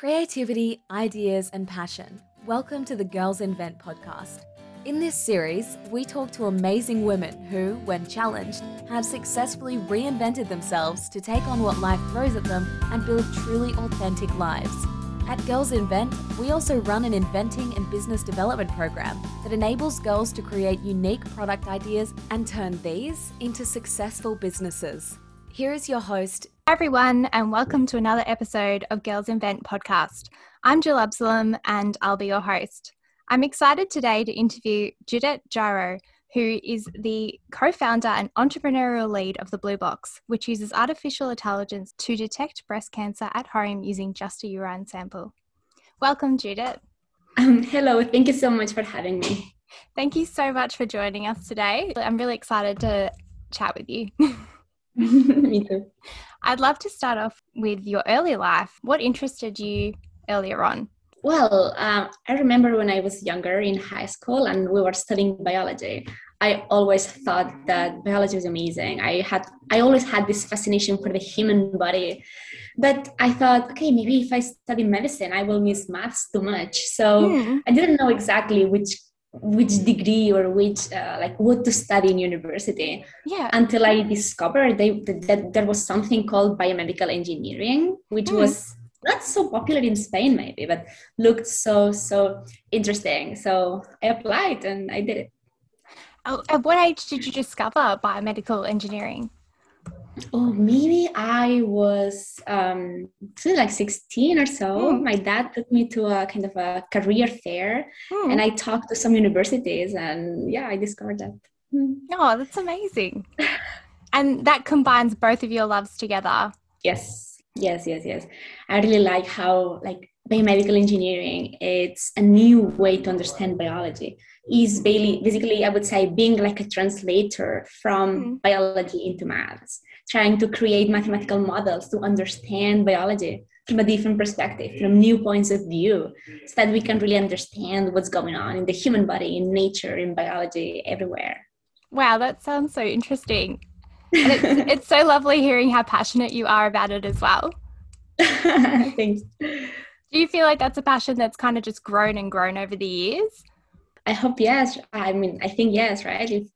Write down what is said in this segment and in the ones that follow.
Creativity, ideas, and passion. Welcome to the Girls Invent podcast. In this series, we talk to amazing women who, when challenged, have successfully reinvented themselves to take on what life throws at them and build truly authentic lives. At Girls Invent, we also run an inventing and business development program that enables girls to create unique product ideas and turn these into successful businesses. Here is your host, Hi everyone, and welcome to another episode of Girls Invent podcast. I'm Jill Absalom, and I'll be your host. I'm excited today to interview Judith Giró, who is the co founder and entrepreneurial lead of the Blue Box, which uses artificial intelligence to detect breast cancer at home using just a urine sample. Welcome, Judith. Um, hello, thank you so much for having me. Thank you so much for joining us today. I'm really excited to chat with you. me too. I'd love to start off with your early life. What interested you earlier on? Well, um, I remember when I was younger in high school and we were studying biology. I always thought that biology was amazing. I had, I always had this fascination for the human body, but I thought, okay, maybe if I study medicine, I will miss maths too much. So mm. I didn't know exactly which which degree or which uh, like what to study in university. Yeah. Until i discovered they, that there was something called biomedical engineering which mm. was not so popular in spain maybe but looked so so interesting. So i applied and i did it. Oh, at what age did you discover biomedical engineering Oh, maybe I was um, like 16 or so. Mm. My dad took me to a kind of a career fair mm. and I talked to some universities and yeah, I discovered that. Mm. Oh, that's amazing. and that combines both of your loves together. Yes, yes, yes, yes. I really like how like biomedical engineering, it's a new way to understand biology is basically, I would say, being like a translator from mm. biology into maths trying to create mathematical models to understand biology from a different perspective, from new points of view, so that we can really understand what's going on in the human body, in nature, in biology, everywhere. Wow, that sounds so interesting. And it's, it's so lovely hearing how passionate you are about it as well. Thanks. Do you feel like that's a passion that's kind of just grown and grown over the years? I hope yes. I mean, I think yes, right? If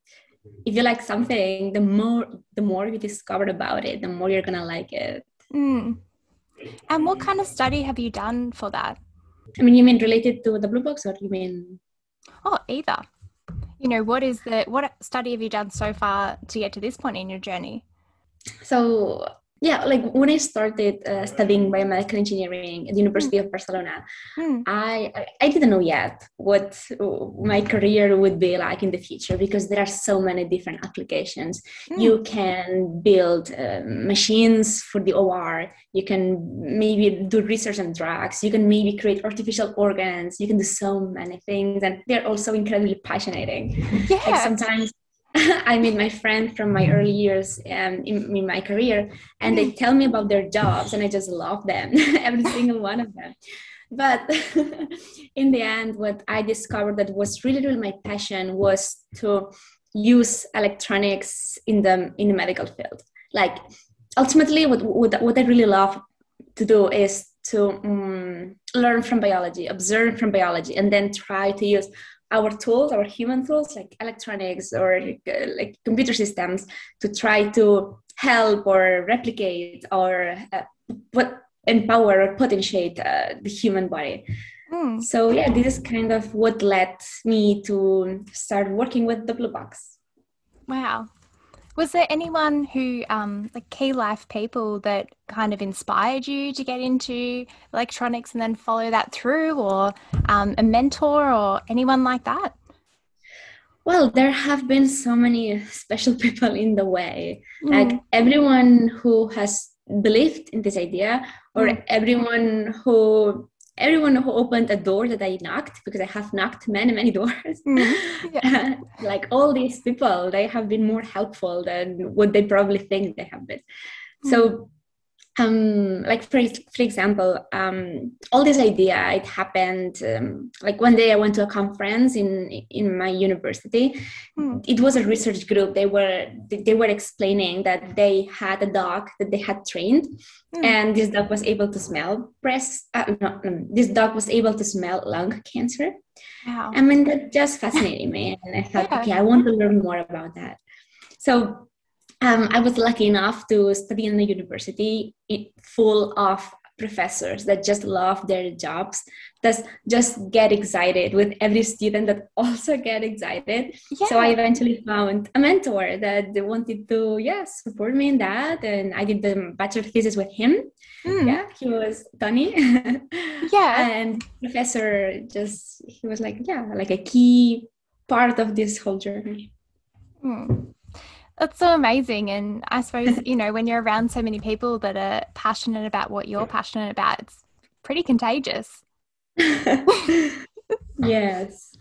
if you like something the more the more you discover about it the more you're gonna like it. Mm. and what kind of study have you done for that? I mean you mean related to the blue box or you mean? Oh either. You know what is the what study have you done so far to get to this point in your journey? So yeah like when i started uh, studying biomedical engineering at the university mm. of barcelona mm. I, I didn't know yet what my career would be like in the future because there are so many different applications mm. you can build uh, machines for the or you can maybe do research on drugs you can maybe create artificial organs you can do so many things and they're also incredibly passionate yeah. like sometimes I meet my friend from my early years um, in, in, my career, and they tell me about their jobs, and I just love them, every single one of them. But in the end, what I discovered that was really, really my passion was to use electronics in the in the medical field. Like ultimately, what what, what I really love to do is to um, learn from biology, observe from biology, and then try to use our tools, our human tools like electronics or uh, like computer systems to try to help or replicate or uh, what empower or potentiate uh, the human body. Mm. So yeah, this is kind of what led me to start working with the Blue Box. Wow, was there anyone who, um, like key life people, that kind of inspired you to get into electronics and then follow that through, or um, a mentor or anyone like that? Well, there have been so many special people in the way. Mm. Like everyone who has believed in this idea, or mm. everyone who everyone who opened a door that I knocked, because I have knocked many, many doors, mm-hmm. yeah. like all these people, they have been more helpful than what they probably think they have been. Mm-hmm. So um, like for, for example um, all this idea it happened um, like one day i went to a conference in in my university hmm. it was a research group they were they were explaining that they had a dog that they had trained hmm. and this dog was able to smell breast uh, no, no, this dog was able to smell lung cancer wow. i mean that just fascinated me and i thought yeah. okay i want to learn more about that so um, I was lucky enough to study in a university full of professors that just love their jobs that just get excited with every student that also get excited yeah. so i eventually found a mentor that wanted to yeah support me in that and i did the bachelor thesis with him mm. yeah he was tony yeah and professor just he was like yeah like a key part of this whole journey mm. That's so amazing. And I suppose, you know, when you're around so many people that are passionate about what you're passionate about, it's pretty contagious. yes.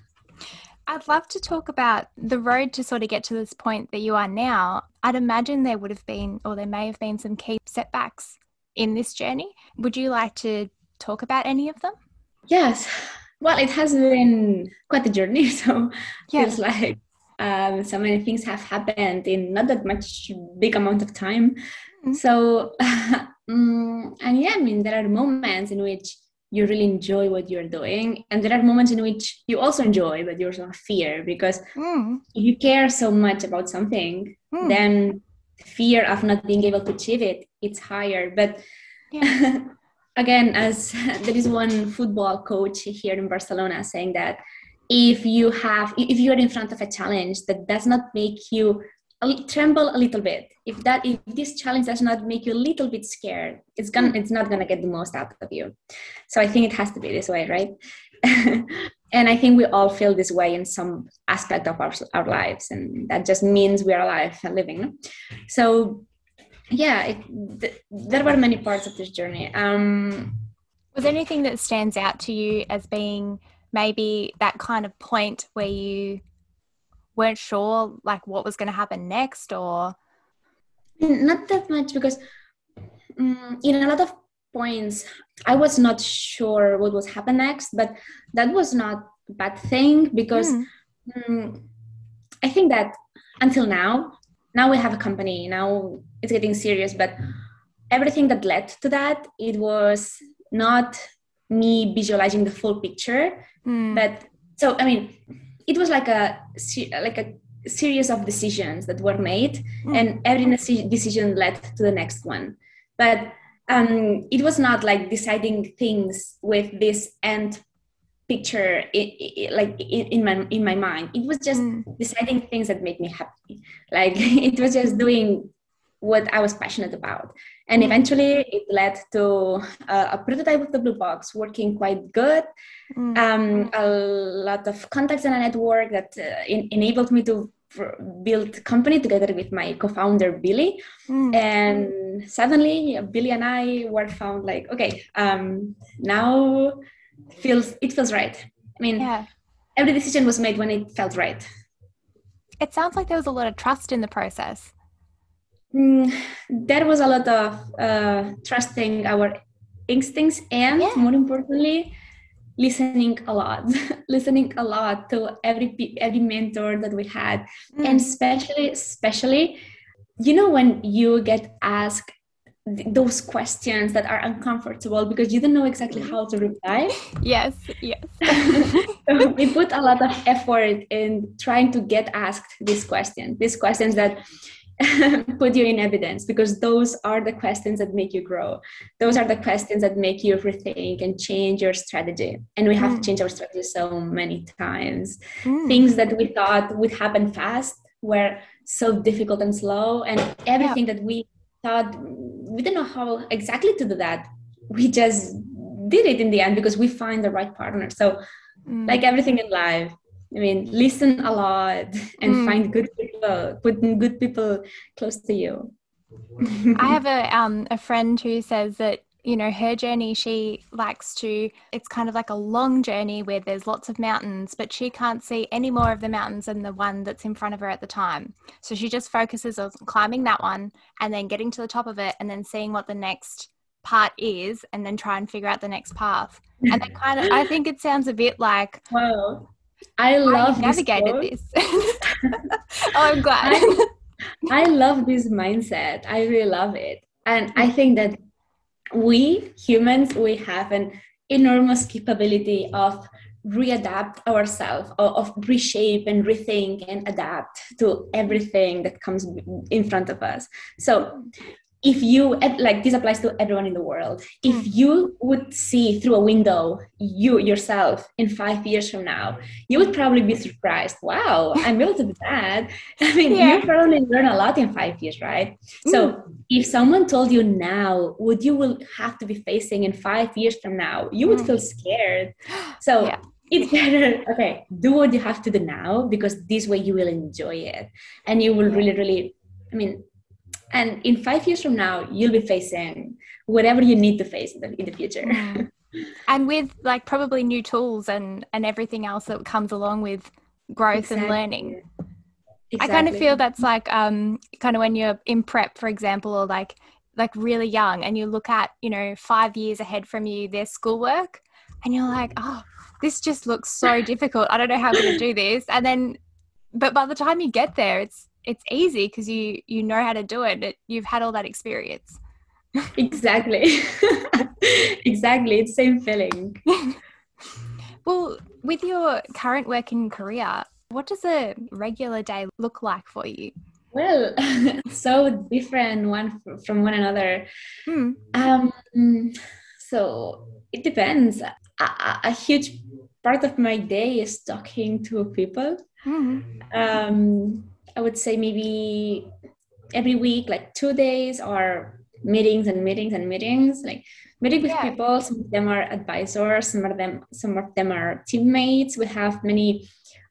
I'd love to talk about the road to sort of get to this point that you are now. I'd imagine there would have been, or there may have been, some key setbacks in this journey. Would you like to talk about any of them? Yes. Well, it has been quite a journey. So yeah. it's like um, so many things have happened in not that much big amount of time mm-hmm. so um, and yeah i mean there are moments in which you really enjoy what you're doing and there are moments in which you also enjoy but you also fear because mm. if you care so much about something mm. then fear of not being able to achieve it it's higher but yeah. again as there is one football coach here in barcelona saying that if you have if you're in front of a challenge that does not make you tremble a little bit if that if this challenge does not make you a little bit scared it's gonna it's not gonna get the most out of you. So i think it has to be this way right? And i think we all feel this way in some aspect of our, our lives and that just means we are alive and living. So yeah it, th- there were many parts of this journey. Um was anything that stands out to you as being maybe that kind of point where you weren't sure like what was going to happen next or not that much because um, in a lot of points i was not sure what was happen next but that was not a bad thing because mm. um, i think that until now now we have a company now it's getting serious but everything that led to that it was not me visualizing the full picture mm. but so i mean it was like a like a series of decisions that were made mm. and every decision led to the next one but um, it was not like deciding things with this end picture it, it, like in, in, my in my mind it was just mm. deciding things that made me happy like it was just doing what I was passionate about. And mm. eventually it led to uh, a prototype of the Blue Box working quite good. Mm. Um, a lot of contacts in a network that uh, in- enabled me to build company together with my co-founder Billy. Mm. And suddenly Billy and I were found like, okay, um, now feels it feels right. I mean, yeah. every decision was made when it felt right. It sounds like there was a lot of trust in the process. Mm, there was a lot of uh, trusting our instincts and yeah. more importantly listening a lot. Listening a lot to every every mentor that we had. Mm. and especially especially you know when you get asked those questions that are uncomfortable because you don't know exactly how to reply? Yes yes. So we put a lot of effort in trying to get asked these questions these questions that put you in evidence because those are the questions that make you grow those are the questions that make you rethink and change your strategy and we have mm. changed our strategy so many times mm. things that we thought would happen fast were so difficult and slow and everything yeah. that we thought we didn't know how exactly to do that we just did it in the end because we find the right partner so mm. like everything in life I mean, listen a lot and mm. find good people, put good people close to you. I have a um a friend who says that you know her journey she likes to it's kind of like a long journey where there's lots of mountains but she can't see any more of the mountains than the one that's in front of her at the time so she just focuses on climbing that one and then getting to the top of it and then seeing what the next part is and then try and figure out the next path. And that kind of, I think it sounds a bit like, wow, I love I navigated this. oh, I'm glad. I, I love this mindset. I really love it. And I think that we humans, we have an enormous capability of readapt ourselves of reshape and rethink and adapt to everything that comes in front of us so if you like this applies to everyone in the world if hmm. you would see through a window you yourself in five years from now you would probably be surprised wow i'm able to do that i mean yeah. you probably learn a lot in five years right mm. so if someone told you now what you will have to be facing in five years from now you would mm. feel scared so yeah it's better okay do what you have to do now because this way you will enjoy it and you will really really i mean and in five years from now you'll be facing whatever you need to face in the, in the future mm. and with like probably new tools and and everything else that comes along with growth exactly. and learning exactly. i kind of feel that's like um kind of when you're in prep for example or like like really young and you look at you know five years ahead from you their schoolwork and you're like oh this just looks so difficult i don't know how i'm going to do this and then but by the time you get there it's it's easy because you you know how to do it. it you've had all that experience exactly exactly it's same feeling well with your current working career what does a regular day look like for you well so different one from one another hmm. um, so it depends a, a, huge part of my day is talking to people hmm. um, I would say maybe every week, like two days or meetings and meetings and meetings, like meeting with yeah. people. Some of them are advisors, some of them, some of them are teammates. We have many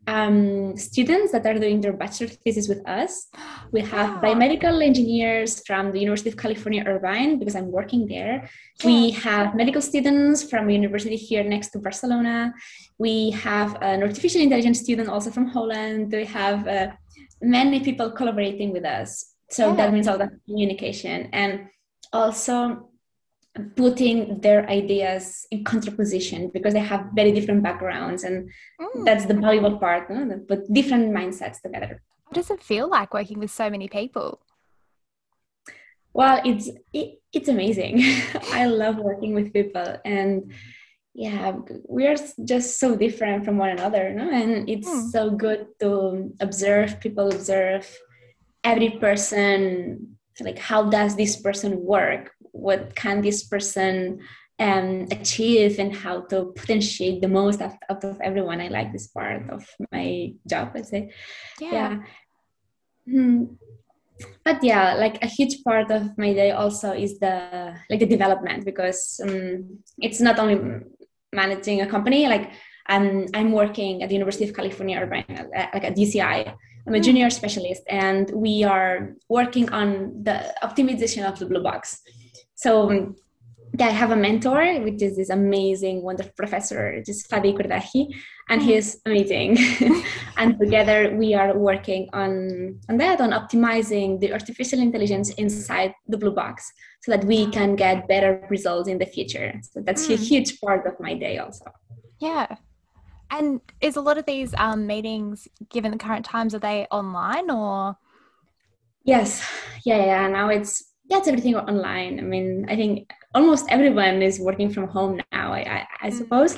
um, students that are doing their bachelor thesis with us. We have biomedical engineers from the University of California, Irvine, because I'm working there. We have medical students from a university here next to Barcelona. We have an artificial intelligence student also from Holland. We have uh, many people collaborating with us. So yeah. that means all the communication and also putting their ideas in contraposition because they have very different backgrounds and mm. that's the valuable part no? put different mindsets together what does it feel like working with so many people well it's it, it's amazing i love working with people and yeah we are just so different from one another no and it's hmm. so good to observe people observe every person like how does this person work what can this person um, achieve and how to potentiate the most out, out of everyone i like this part of my job i say yeah, yeah. Hmm. but yeah like a huge part of my day also is the like the development because um, it's not only managing a company like I'm, I'm working at the University of California Irvine, like at UCI. I'm a hmm. junior specialist, and we are working on the optimization of the blue box. So I have a mentor, which is this amazing, wonderful professor, just Fadi Kurdahi, and hmm. he's amazing. and together we are working on, on that, on optimizing the artificial intelligence inside the blue box so that we can get better results in the future. So that's mm. a huge part of my day also. Yeah. And is a lot of these um, meetings, given the current times, are they online or? Yes. Yeah, yeah. Now it's yeah, it's everything online. I mean, I think almost everyone is working from home now. I, I, I mm. suppose,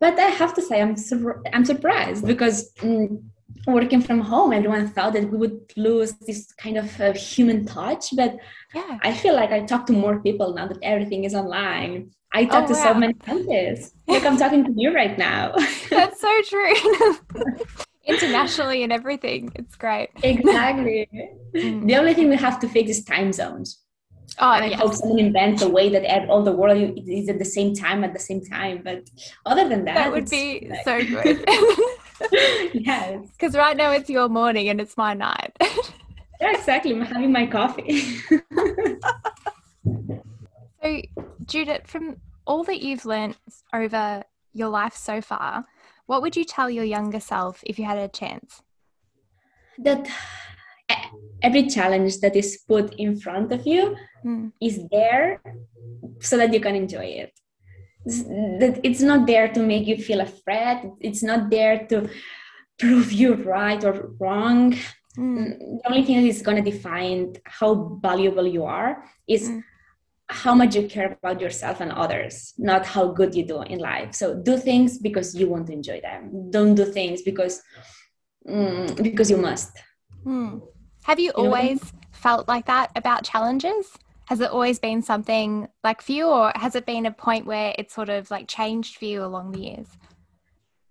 but I have to say I'm sur- I'm surprised because. Mm, working from home everyone thought that we would lose this kind of uh, human touch but yeah. i feel like i talk to more people now that everything is online i talk oh, to wow. so many scientists like i'm talking to you right now that's so true internationally and everything it's great exactly mm. the only thing we have to fix is time zones Oh, and I yes. hope someone invents a way that all the world is at the same time at the same time. But other than that, that would be like... so good. yes. Because right now it's your morning and it's my night. yeah, exactly. I'm having my coffee. so, Judith, from all that you've learned over your life so far, what would you tell your younger self if you had a chance? That every challenge that is put in front of you Mm. is there so that you can enjoy it It's- that it's not there to make you feel afraid it's not there to prove you right or wrong Mm. the only thing that is going to define how valuable you are is Mm. how much you care about yourself and others not how good you do in life so do things because you want to enjoy them don't do things because mm, because you must Mm. Have you You what I mean? always felt like that about challenges? Has it always been something like for you, or has it been a point where it sort of like changed for you along the years?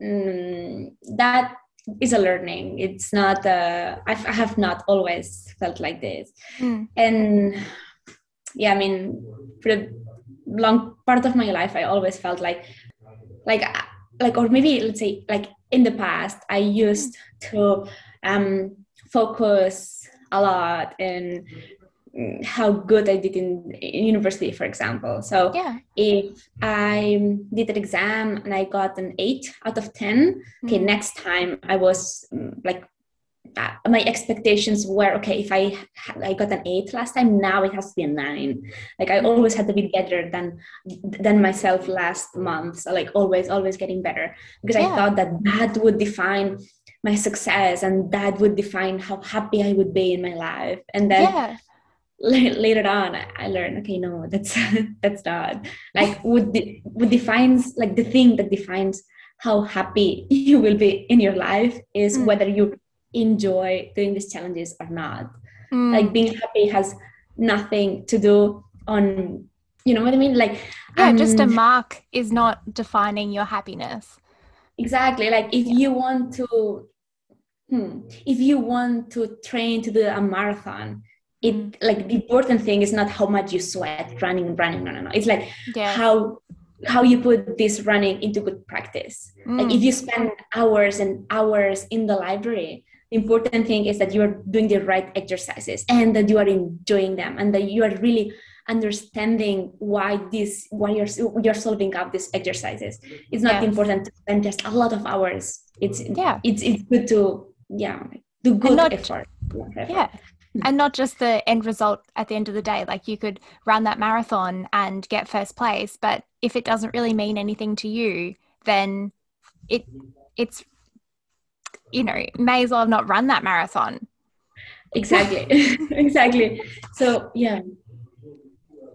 mm, that is a learning it's not uh, I've, i have not always felt like this Mm. and yeah i mean for a long part of my life i always felt like like like or maybe let's say like in the past i used to um focus a lot in how good i did in, in university for example so Yeah. if I did an exam and I got an eight out of 10, okay, Mm. next time I was mm, like, uh, my expectations were okay, if I I got an eight last time, now it has to be a nine. Like I always had to be better than than myself last month. So like always, always getting better because Yeah. I thought that that would define my success and that would define how happy I would be in my life. And then Yeah. la- later on I- learned okay no that's that's not like what de- what defines like the thing that defines how happy you will be in your life is Mm. whether you enjoy doing these challenges or not Mm. like being happy has nothing to do on you know what i mean like yeah, just a um, mark is not defining your happiness. exactly like if you want to hmm, if you want to train to do a marathon it Mm. like the important thing is not how much you sweat running running no no no it's like Yeah. how how you put this running into good practice like Mm. if you spend hours and hours in the library the important thing is that you're doing the right exercises and that you are enjoying them and that you are really understanding why this why you're you're solving up these exercises it's not Yes. important to spend just a lot of hours it's Yeah. it's it's good to yeah do good not- effort effort. Yeah. And not just the end result at the end of the day. Like you could run that marathon and get first place, but if it doesn't really mean anything to you, then it it's you know, may as well have not run that marathon. exactly exactly so yeah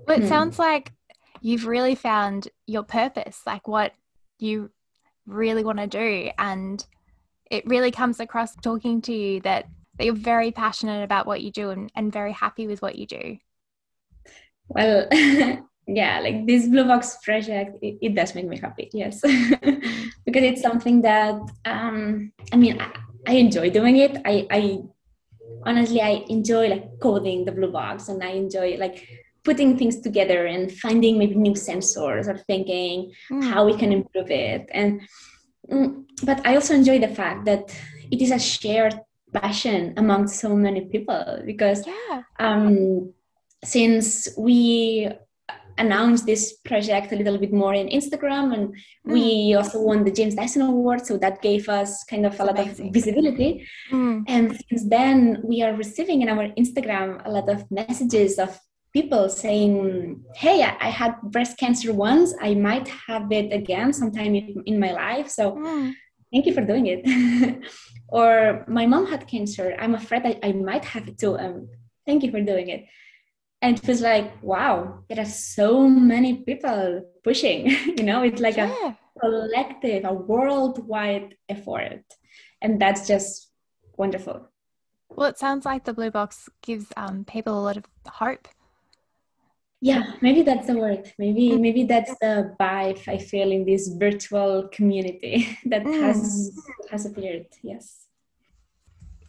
Well, it Hmm. sounds like you've really found your purpose, like what you really want to do. And it really comes across talking to you that, that you're very passionate about what you do and, and very happy with what you do. Well, yeah, like this Blue Box project, it, it does make me happy, yes. because it's something that, um, I mean, I, I enjoy doing it. I, I honestly, I enjoy like coding the Blue Box and I enjoy like putting things together and finding maybe new sensors or thinking Mm. how we can improve it. And, but I also enjoy the fact that it is a shared passion among so many people because Yeah. um, since we announced this project a little bit more in Instagram and we also won the James Dyson Award, so that gave us kind of a lot Amazing. of visibility. Mm. And since then, we are receiving in our Instagram a lot of messages of people saying, Hey, I I had breast cancer once. I might have it again sometime in in my life. So Mm. thank you for doing it. or my mom had cancer. I'm afraid I, I might have it too. Um, thank you for doing it. And it was like, wow, there are so many people pushing. you know, it's like a collective, a worldwide effort. And that's just wonderful. Well, it sounds like the blue box gives um, people a lot of hope. Yeah, maybe that's the word. Maybe maybe that's the vibe I feel in this virtual community that has has appeared. Yes.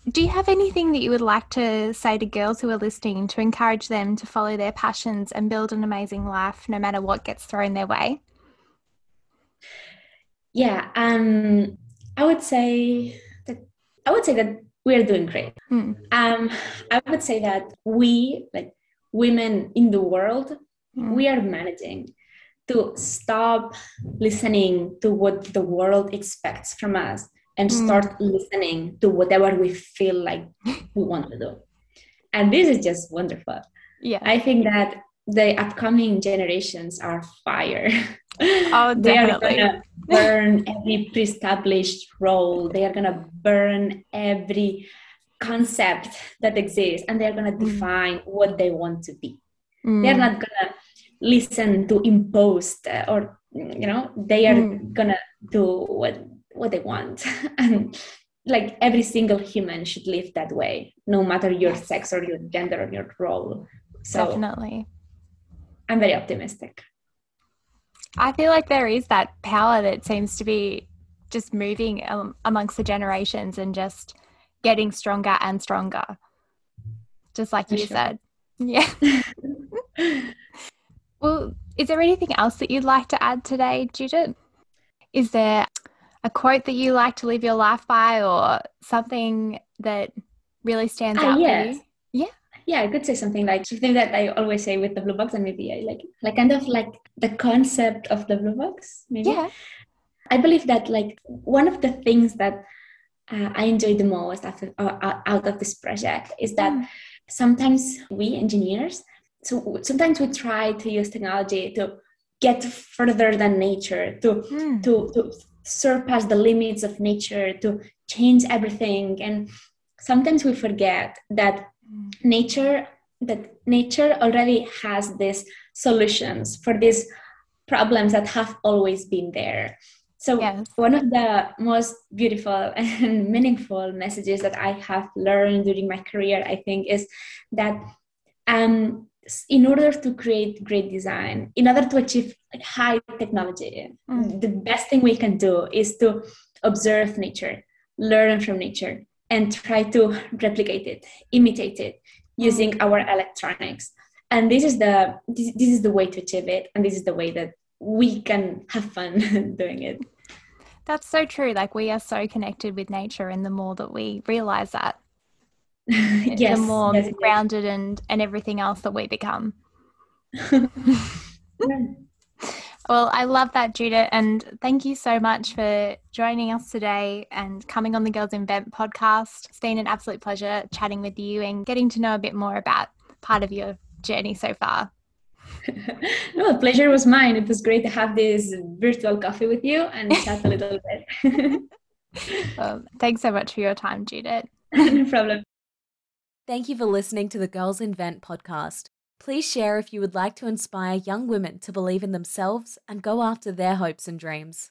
Do you have anything that you would like to say to girls who are listening to encourage them to follow their passions and build an amazing life no matter what gets thrown their way? Yeah, um, I would say that I would say that we are doing great. Mm. Um, I would say that we, like women in the world, Mm. we are managing to stop listening to what the world expects from us and Mm. start listening to whatever we feel like we want to do. and this is just wonderful Yeah. i think that the upcoming generations are fire Oh, they are gonna burn every pre-established role they are gonna burn every concept that exists and they're gonna Mm. define what they want to be Mm. they're not gonna listen to imposed uh, or you know they are Mm. gonna do what what they want and like every single human should live that way no matter your sex or your gender or your role so Definitely. i'm very optimistic I feel like there is that power that seems to be just moving um, amongst the generations and just getting stronger and stronger. Just like For you sure. said. Yeah. Well, is there anything else that you'd like to add today, Judith? Is there a quote that you like to live your life by or something that really stands Ah, out yes. for you? Yeah. Yeah i could say something like something that i always say with the blue box and maybe i like like kind of like the concept of the blue box maybe Yeah. I believe that like one of the things that uh, I enjoy the most after, uh, out of this project is that Mm. sometimes we engineers, so sometimes we try to use technology to get further than nature, to Mm. to to surpass the limits of nature, to change everything, and sometimes we forget that Mm. nature that nature already has these solutions for these problems that have always been there so Yes. one of the most beautiful and meaningful messages that I have learned during my career, I think, is that um, in order to create great design, in order to achieve high technology, Mm. the best thing we can do is to observe nature, learn from nature, and try to replicate it, imitate it using our electronics. And this is the this, this is the way to achieve it, and this is the way that we can have fun doing it. That's so true. Like we are so connected with nature, and the more that we realize that, yes, the more yes, yes. grounded and and everything else that we become. Well, I love that, Judith, and thank you so much for joining us today and coming on the Girls Invent podcast. It's been an absolute pleasure chatting with you and getting to know a bit more about part of your journey so far. no, the pleasure was mine. It was great to have this virtual coffee with you and chat a little bit. Well, um, thanks so much for your time, Judith. no problem. Thank you for listening to the Girls Invent podcast. Please share if you would like to inspire young women to believe in themselves and go after their hopes and dreams.